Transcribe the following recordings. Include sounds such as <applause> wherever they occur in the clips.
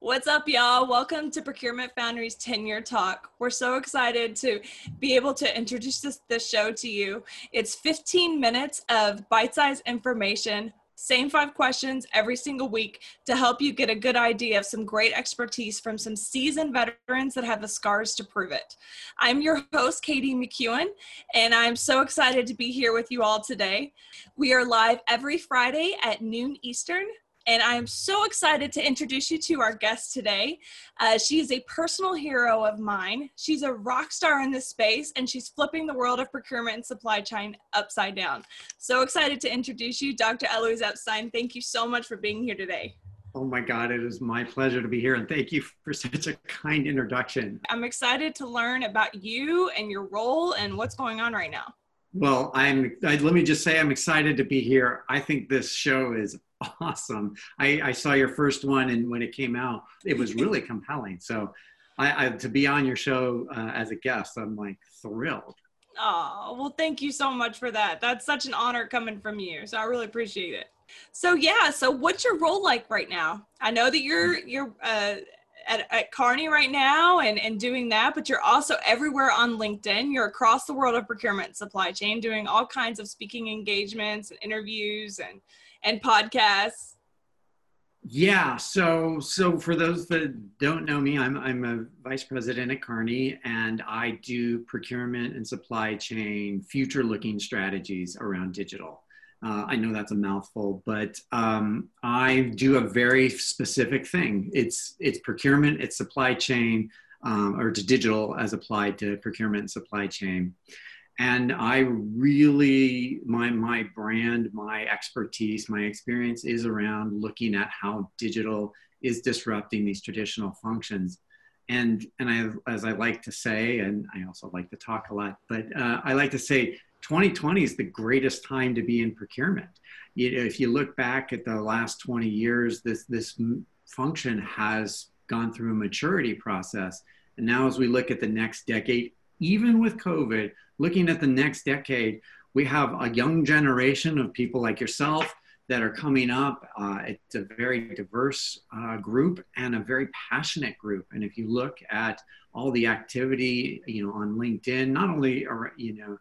What's up, y'all? Welcome to Procurement Foundry's 10 year talk. We're so excited to be able to introduce this, this show to you. It's 15 minutes of bite sized information, same five questions every single week to help you get a good idea of some great expertise from some seasoned veterans that have the scars to prove it. I'm your host, Katie McEwen, and I'm so excited to be here with you all today. We are live every Friday at noon Eastern, and I am so excited to introduce you to our guest today. Uh, she is a personal hero of mine. She's a rock star in this space, and she's flipping the world of procurement and supply chain upside down. So excited to introduce you, Dr. Elouise Epstein. Thank you so much for being here today. Oh my God, it is my pleasure to be here, and thank you for such a kind introduction. I'm excited to learn about you and your role and what's going on right now. Well, I'm. I, let me just say, I'm excited to be here. I think this show is awesome. I, I, saw your first one, and when it came out, it was really compelling. So, I, I, to be on your show uh, as a guest, I'm like thrilled. Oh well, thank you so much for that. That's such an honor coming from you. So I really appreciate it. So yeah, so what's your role like right now? I know that you're you're uh, at, at Kearney right now and, and doing that, but you're also everywhere on LinkedIn. You're across the world of procurement supply chain, doing all kinds of speaking engagements and interviews and and podcasts. Yeah, so so for those that don't know me, I'm I'm a vice president at Kearney, and I do procurement and supply chain future looking strategies around digital. Uh, I know that's a mouthful, but um, I do a very specific thing. It's it's procurement, it's supply chain, um, or to digital as applied to procurement and supply chain and i really my my brand my expertise my experience is around looking at how digital is disrupting these traditional functions. And and i as i like to say and i also like to talk a lot but uh, i like to say 2020 is the greatest time to be in procurement. You know, if you look back at the last 20 years this this function has gone through a maturity process. And now as we look at the next decade even with covid looking at the next decade, we have a young generation of people like yourself that are coming up. Uh, it's a very diverse uh, group and a very passionate group. And if you look at all the activity, you know, on LinkedIn, not only you know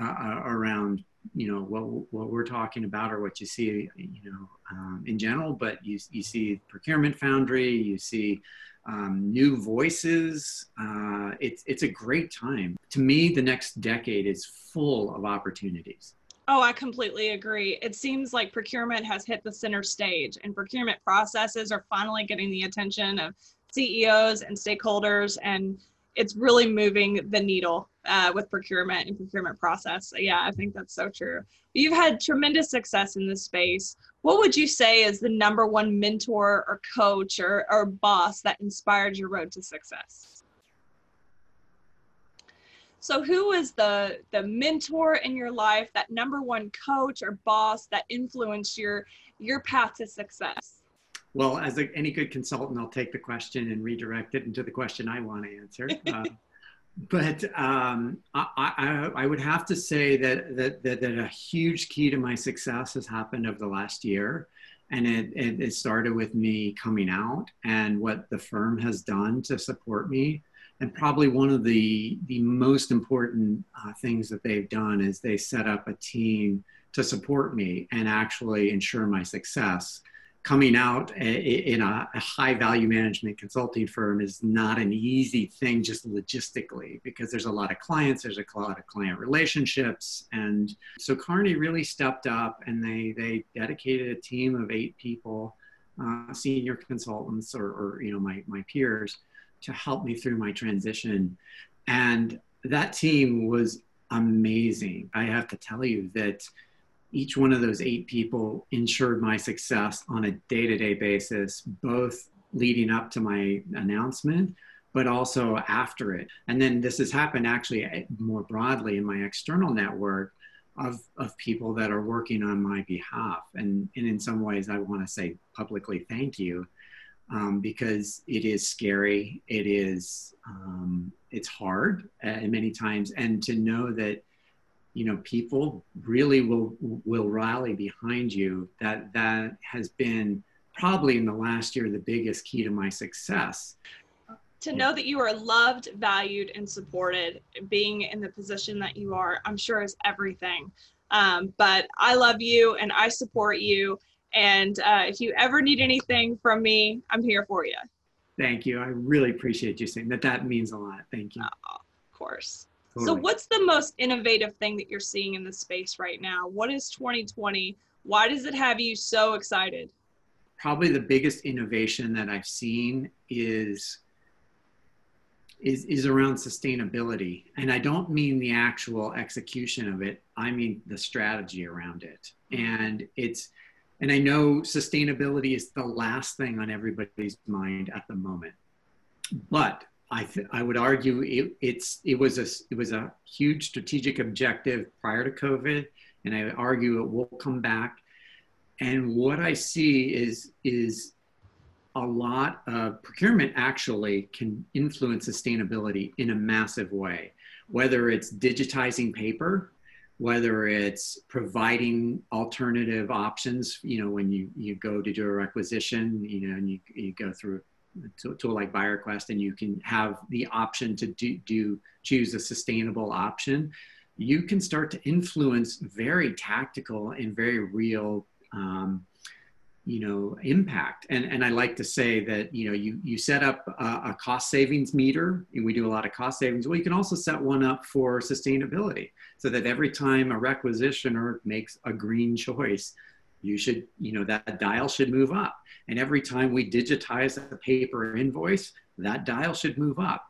uh, uh, around you know what what we're talking about or what you see you know um, in general, but you you see procurement foundry, you see um, new voices. Uh, it's it's a great time. To me, the next decade is full of opportunities. Oh, I completely agree. It seems like procurement has hit the center stage, and procurement processes are finally getting the attention of CEOs and stakeholders, and it's really moving the needle uh, with procurement and procurement process. So yeah, I think that's so true. You've had tremendous success in this space. What would you say is the number one mentor or coach or, or boss that inspired your road to success? So who was the the mentor in your life, that number one coach or boss that influenced your your path to success? Well, as a, any good consultant, I'll take the question and redirect it into the question I want to answer. <laughs> Uh, but um, I, I, I, would have to say that, that, that, that, a huge key to my success has happened over the last year. And it, it, it, started with me coming out and what the firm has done to support me. And probably one of the, the most important uh, things that they've done is they set up a team to support me and actually ensure my success coming out in a, high value management consulting firm is not an easy thing just logistically because there's a lot of clients there's a lot of client relationships. And so Kearney really stepped up and they they dedicated a team of eight people uh, senior consultants or, or you know my, my peers to help me through my transition. And that team was amazing. I have to tell you that each one of those eight people ensured my success on a day to day basis, both leading up to my announcement, but also after it. And then this has happened actually eh, more broadly in my external network of, of people that are working on my behalf. And, and in some ways, I want to say publicly thank you. Um, because it is scary, it is um, it's hard uh, many times, and to know that you know people really will will rally behind you. That that has been probably in the last year the biggest key to my success. To know that you are loved valued and supported being in the position that you are i'm sure is everything. Um, but i love you and i support you. And uh, if you ever need anything from me i'm here for you thank you. I really appreciate you saying that. That means a lot. Thank you. Oh, of course totally. so what's the most innovative thing that you're seeing in the space right now? What is 2020 why does it have you so excited? Probably the biggest innovation that I've seen is is is around sustainability. And i don't mean the actual execution of it. I mean the strategy around it. And it's and i know sustainability is the last thing on everybody's mind at the moment. But i th- i would argue it, it's it was a it was a huge strategic objective prior to covid and i argue it will come back. And what I see is, is a lot of procurement actually can influence sustainability in a massive way, whether it's digitizing paper, whether it's providing alternative options, you know, when you, you go to do a requisition, you know, and you, you go through a tool like BuyerQuest and you can have the option to do, do choose a sustainable option, you can start to influence very tactical and very real um, you know impact. And and i like to say that you know you you set up a, a, cost savings meter and we do a lot of cost savings. Well you can also set one up for sustainability so that every time a requisitioner makes a green choice you should you know that dial should move up. And every time we digitize a paper invoice that dial should move up.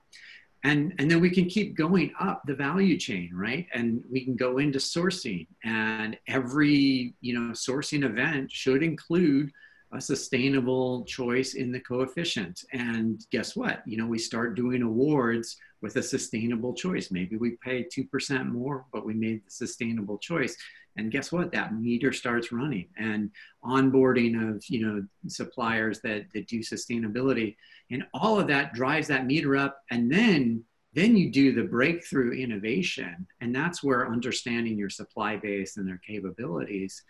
And and then we can keep going up the value chain right? And we can go into sourcing. And every you know sourcing event should include a sustainable choice in the coefficient. And guess what? You know we start doing awards with a sustainable choice. Maybe we pay 2% more but we made the sustainable choice and guess what? That meter starts running. And onboarding of you know suppliers that, that do sustainability and all of that drives that meter up. And then then you do the breakthrough innovation. And that's where understanding your supply base and their capabilities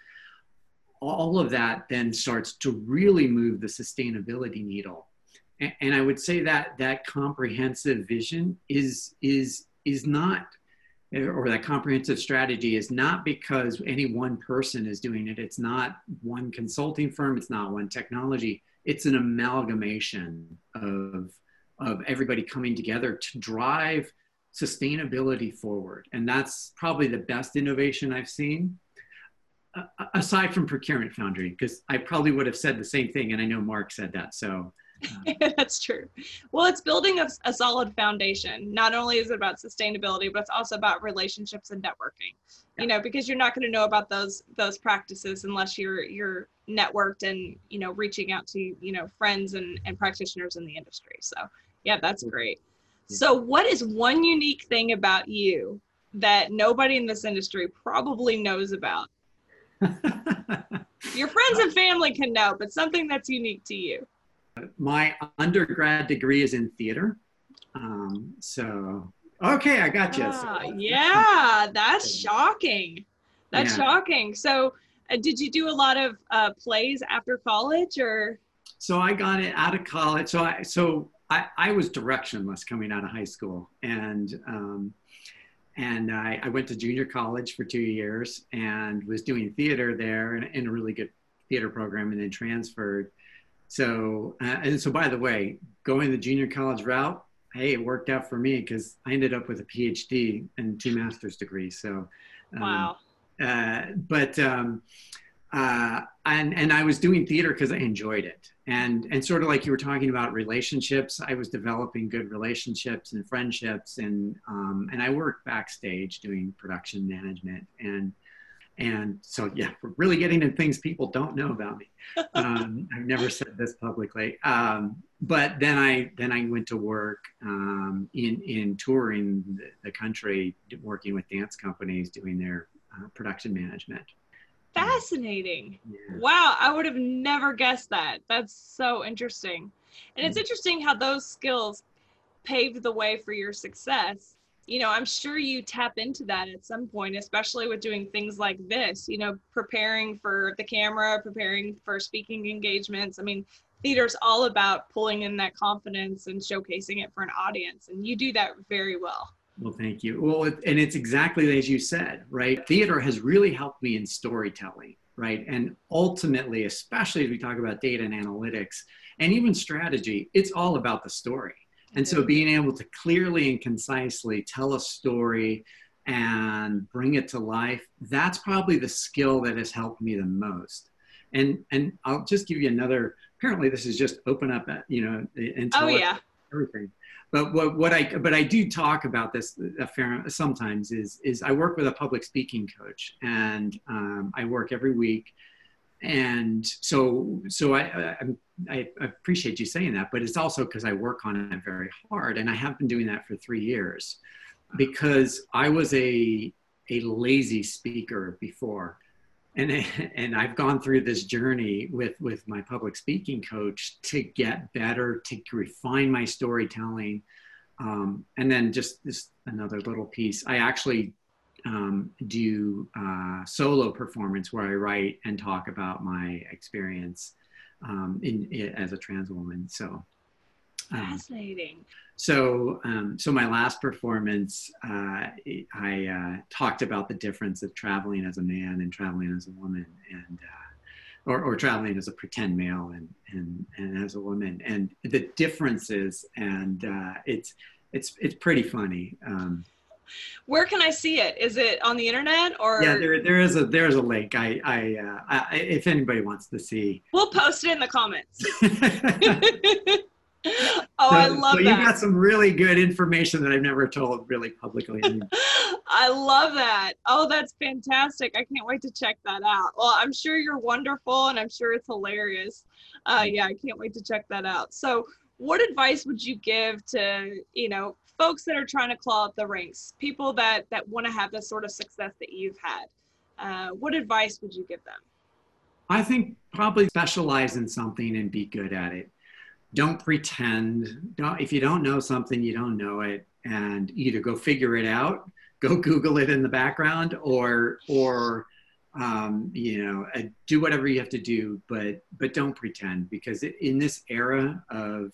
all of that then starts to really move the sustainability needle. And, and i would say that that comprehensive vision is is is not or that comprehensive strategy is not because any one person is doing it. It's not one consulting firm. It's not one technology. It's an amalgamation of of everybody coming together to drive sustainability forward. And that's probably the best innovation i've seen uh, aside from procurement foundry because i probably would have said the same thing and i know mark said that. So <laughs> that's true. Well it's building a, a, solid foundation. Not only is it about sustainability but it's also about relationships and networking. Yeah. you know because you're not going to know about those those practices unless you're you're networked and you know reaching out to you know friends and, and practitioners in the industry. So yeah that's great. So what is one unique thing about you that nobody in this industry probably knows about? <laughs> Your friends and family can know but something that's unique to you my undergrad degree is in theater um, so okay i got you ah, <laughs> yeah that's shocking that's yeah. shocking so uh, did you do a lot of uh, plays after college or? So I got it out of college. So I, so I, I was directionless coming out of high school and, um, and I, I, went to junior college for two years and was doing theater there in, in a really good theater program and then transferred. So, uh, and so by the way, going the junior college route, hey, it worked out for me because I ended up with a PhD and two master's degrees. So, um, wow. Uh, but um, uh, and and I was doing theater because I enjoyed it, and and sort of like you were talking about relationships, I was developing good relationships and friendships, and um, and I worked backstage doing production management, and and so yeah, we're really getting into things people don't know about me. Um, <laughs> I've never said this publicly, um, but then I then I went to work um, in in touring the, the country, working with dance companies, doing their uh, production management. Fascinating. Yeah. Wow, I would have never guessed that. That's so interesting. And it's mm. interesting how those skills paved the way for your success you know, I'm sure you tap into that at some point, especially with doing things like this, you know, preparing for the camera, preparing for speaking engagements. I mean, theater's all about pulling in that confidence and showcasing it for an audience. And you do that very well. Well, thank you. Well, and it's exactly as you said, right? Theater has really helped me in storytelling, right? And ultimately, especially as we talk about data and analytics and even strategy, it's all about the story and so being able to clearly and concisely tell a story and bring it to life, that's probably the skill that has helped me the most. And and I'll just give you another. Apparently, this is just open up, you know, and oh yeah, everything. But what what I but I do talk about this a fair sometimes is is I work with a public speaking coach, and um, I work every week and so so I, I, I appreciate you saying that but it's also because i work on it very hard and i have been doing that for three years because i was a a lazy speaker before. And and i've gone through this journey with with my public speaking coach to get better to refine my storytelling. Um, and then just this another little piece. I actually um, do uh, solo performance where I write and talk about my experience um, in, in, as a trans woman. So um, fascinating. So, um, so my last performance, uh, I uh, talked about the difference of traveling as a man and traveling as a woman, and uh, or, or traveling as a pretend male and and and as a woman, and the differences, and uh, it's it's it's pretty funny. Um, where can I see it? Is it on the internet or? Yeah, there, there is a there's a link. I, I, uh, I if anybody wants to see, we'll post it in the comments. <laughs> <laughs> oh, so, I love so that. You got some really good information that I've never told really publicly. <laughs> I love that. Oh, that's fantastic. I can't wait to check that out. Well, I'm sure you're wonderful and I'm sure it's hilarious. Uh, yeah, I can't wait to check that out. So, what advice would you give to, you know, folks that are trying to claw up the ranks, people that that want to have the sort of success that you've had. Uh, what advice would you give them? I think probably specialize in something and be good at it. Don't pretend. Don't, if you don't know something, you don't know it, and either go figure it out, <laughs> go Google it in the background, or or um, you know uh, do whatever you have to do, but but don't pretend because in this era of of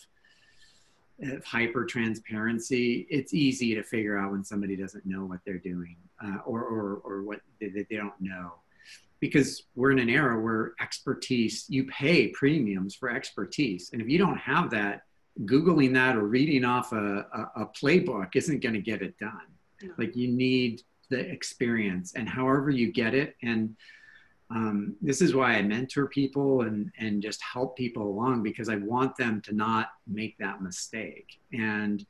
hyper transparency, it's easy to figure out when somebody doesn't know what they're doing uh, or, or, or what they, they don't know. Because we're in an era where expertise, you pay premiums for expertise. And if you don't have that, Googling that or reading off a, a, a playbook isn't going to get it done. No. Like you need the experience and however you get it. And um, this is why I mentor people and, and just help people along because I want them to not make that mistake. And,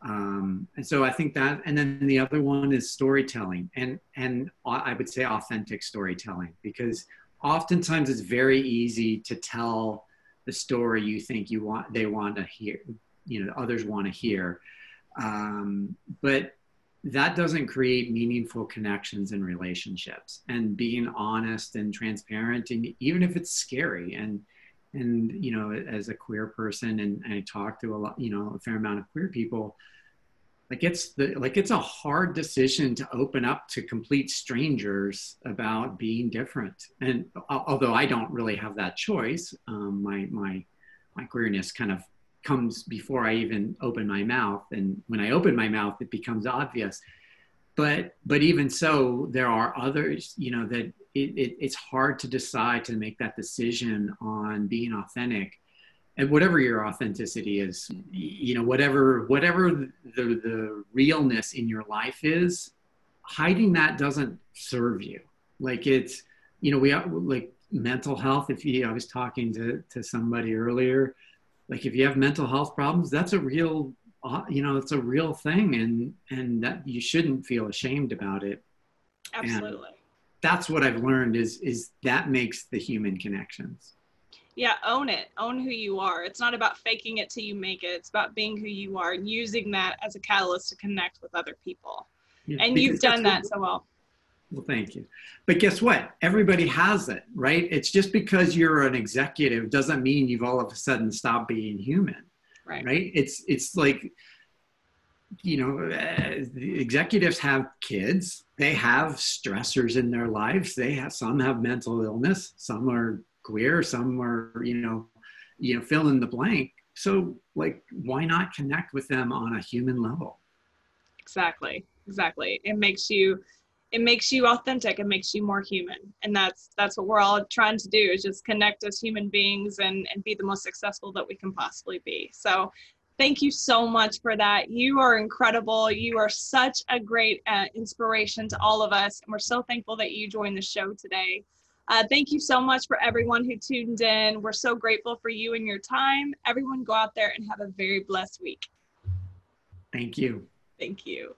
um, and so I think that, and then the other one is storytelling and, and I would say authentic storytelling because oftentimes it's very easy to tell the story you think you want, they want to hear, you know, others want to hear. Um, but that doesn't create meaningful connections and relationships. And being honest and transparent and even if it's scary and and you know as a queer person and, and i talk to a lot you know a fair amount of queer people like it's the like it's a hard decision to open up to complete strangers about being different. And although i don't really have that choice um, my my my queerness kind of comes before I even open my mouth. And when I open my mouth, it becomes obvious. But but even so, there are others, you know, that it, it, it's hard to decide to make that decision on being authentic. And whatever your authenticity is, you know, whatever whatever the, the realness in your life is, hiding that doesn't serve you. Like it's, you know, we like mental health. If you, I was talking to to somebody earlier, like if you have mental health problems that's a real uh, you know it's a real thing and and that you shouldn't feel ashamed about it. Absolutely. and that's what i've learned is is that makes the human connections. Yeah own it. Own who you are. It's not about faking it till you make it. It's about being who you are and using that as a catalyst to connect with other people. Yeah, and you've done that so well well, thank you. But guess what? Everybody has it, right? It's just because you're an executive doesn't mean you've all of a sudden stopped being human. Right. Right. It's it's like you know, uh, executives have kids. They have stressors in their lives. They have some have mental illness. Some are queer. Some are, you know, you know, fill in the blank. So, like, why not connect with them on a human level? Exactly. Exactly. It makes you it makes you authentic. It makes you more human. And that's that's what we're all trying to do is just connect as human beings and and be the most successful that we can possibly be. So thank you so much for that. You are incredible. You are such a great uh, inspiration to all of us. And we're so thankful that you joined the show today. Uh, thank you so much for everyone who tuned in. We're so grateful for you and your time. Everyone go out there and have a very blessed week. Thank you. Thank you